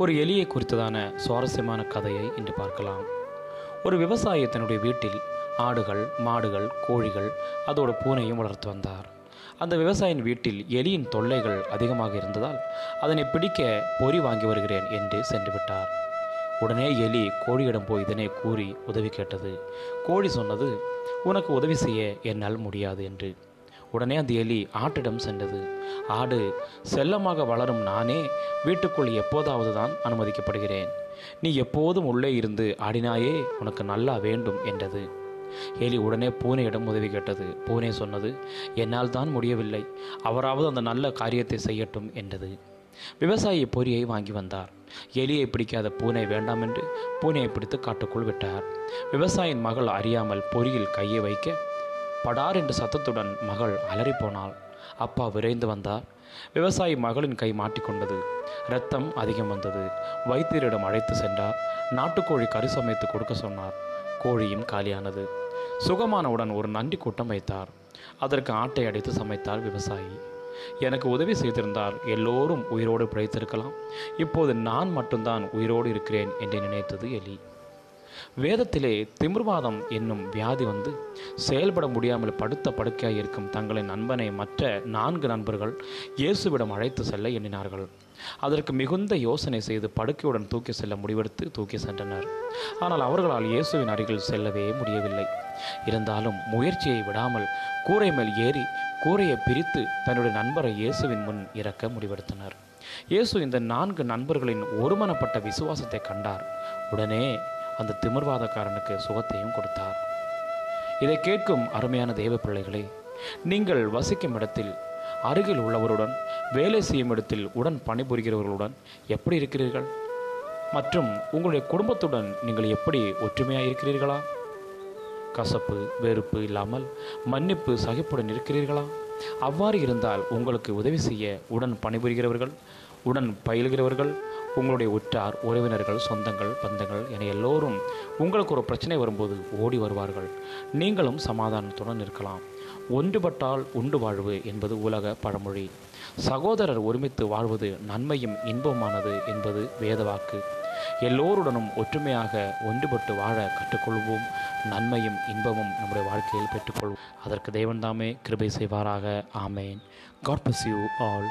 ஒரு எலியை குறித்ததான சுவாரஸ்யமான கதையை இன்று பார்க்கலாம். ஒரு விவசாயி தன்னுடைய வீட்டில் ஆடுகள் மாடுகள் கோழிகள் அதோட பூனையும் வளர்த்து வந்தார். அந்த விவசாயின் வீட்டில் எலியின் தொல்லைகள் அதிகமாக இருந்ததால் அதனை பிடிக்க பொறி வாங்கி வருகிறேன் என்று சென்று விட்டார். உடனே எலி கோழியிடம் போய் இதனை கூறி உதவி கேட்டது. கோழி சொன்னது உனக்கு உதவி செய்ய என்னால் முடியாது என்று. உடனே அந்த எலி ஆட்டிடம் சென்றது. ஆடு செல்லமாக வளரும் நானே வீட்டுக்குள் எப்போதாவது தான் அனுமதிக்கப்படுகிறேன். நீ எப்போதும் உள்ளே இருந்து ஆடினாயே உனக்கு நல்லா வேண்டும் என்றது. எலி உடனே பூனையிடம் உதவி கேட்டது. பூனை சொன்னது என்னால் தான் முடியவில்லை. அவராவது அந்த நல்ல காரியத்தை செய்யட்டும் என்றது. விவசாயி பொரியை வாங்கி வந்தார். எலியை பிடிக்காத பூனை வேண்டாம் என்று பூனையை பிடித்து காட்டுக்குள் விட்டார். விவசாயின் மகள் அறியாமல் பொரியில் கையை வைக்க படார் என்ற சத்தத்துடன் மகள் அலறிப்போனாள். அப்பா விரைந்து வந்தார். விவசாயி மகளின் கை மாட்டிக்கொண்டது. இரத்தம் அதிகம் வந்தது. வைத்தியரிடம் அழைத்து சென்றார். நாட்டுக்கோழி கறி சமைத்து கொடுக்க சொன்னார். கோழியும் காலியானது. சுகமானவுடன் ஒரு நன்றி கூட்டம் வைத்தார். அதற்கு ஆட்டை அடைத்து சமைத்தார் விவசாயி. எனக்கு உதவி செய்திருந்தால் எல்லோரும் உயிரோடு பிழைத்திருக்கலாம். இப்போது நான் மட்டும்தான் உயிரோடு இருக்கிறேன் என்று நினைத்தது எலி. வேதத்திலே திமிர்வாதம் என்னும் வியாதி வந்து செயல்பட முடியாமல் படுத்த படுக்கையாய் இருக்கும் தங்களின் நண்பனை மற்ற நான்கு நண்பர்கள் இயேசுவிடம் அழைத்து செல்ல எண்ணினார்கள். அதற்கு மிகுந்த யோசனை செய்து படுக்கையுடன் தூக்கி செல்ல முடிவெடுத்து தூக்கி சென்றனர். ஆனால் அவர்களால் இயேசுவின் அருகில் செல்லவே முடியவில்லை. இருந்தாலும் முயற்சியை விடாமல் கூரை மேல் ஏறி கூரையை பிரித்து தன்னுடைய நண்பரை இயேசுவின் முன் இறக்க முடிவெடுத்தனர். இயேசு இந்த நான்கு நண்பர்களின் ஒருமனப்பட்ட விசுவாசத்தை கண்டார். உடனே அந்த திமிர்வாதக்காரனுக்கு சுகத்தையும் கொடுத்தார். இதை கேட்கும் அருமையான தெய்வ பிள்ளைகளே நீங்கள் வசிக்கும் இடத்தில் அருகில் உள்ளவருடன் வேலை செய்யும் இடத்தில் உடன் பணிபுரிகிறவர்களுடன் எப்படி இருக்கிறீர்கள்? மற்றும் உங்களுடைய குடும்பத்துடன் நீங்கள் எப்படி ஒற்றுமையாக இருக்கிறீர்களா? கசப்பு வெறுப்பு இல்லாமல் மன்னிப்பு சகிப்புடன் இருக்கிறீர்களா? அவ்வாறு இருந்தால் உங்களுக்கு உதவி செய்ய உடன் பணிபுரிகிறவர்கள் உடன் பயில்கிறவர்கள் உங்களுடைய உற்றார் உறவினர்கள் சொந்தங்கள் பந்தங்கள் என எல்லோரும் உங்களுக்கு ஒரு பிரச்சனை வரும்போது ஓடி வருவார்கள். நீங்களும் சமாதானத்துடன் இருக்கலாம். ஒன்றுபட்டால் உண்டு வாழ்வு என்பது உலக பழமொழி. சகோதரர் ஒருமித்து வாழ்வது நன்மையும் இன்பமானது என்பது வேதவாக்கு. எல்லோருடனும் ஒற்றுமையாக ஒன்றுபட்டு வாழ கற்றுக்கொள்வோம். நன்மையும் இன்பமும் நம்முடைய வாழ்க்கையில் பெற்றுக்கொள்வோம். அதற்கு தெய்வந்தாமே கிருபை செய்வாராக. ஆமேன். God bless you all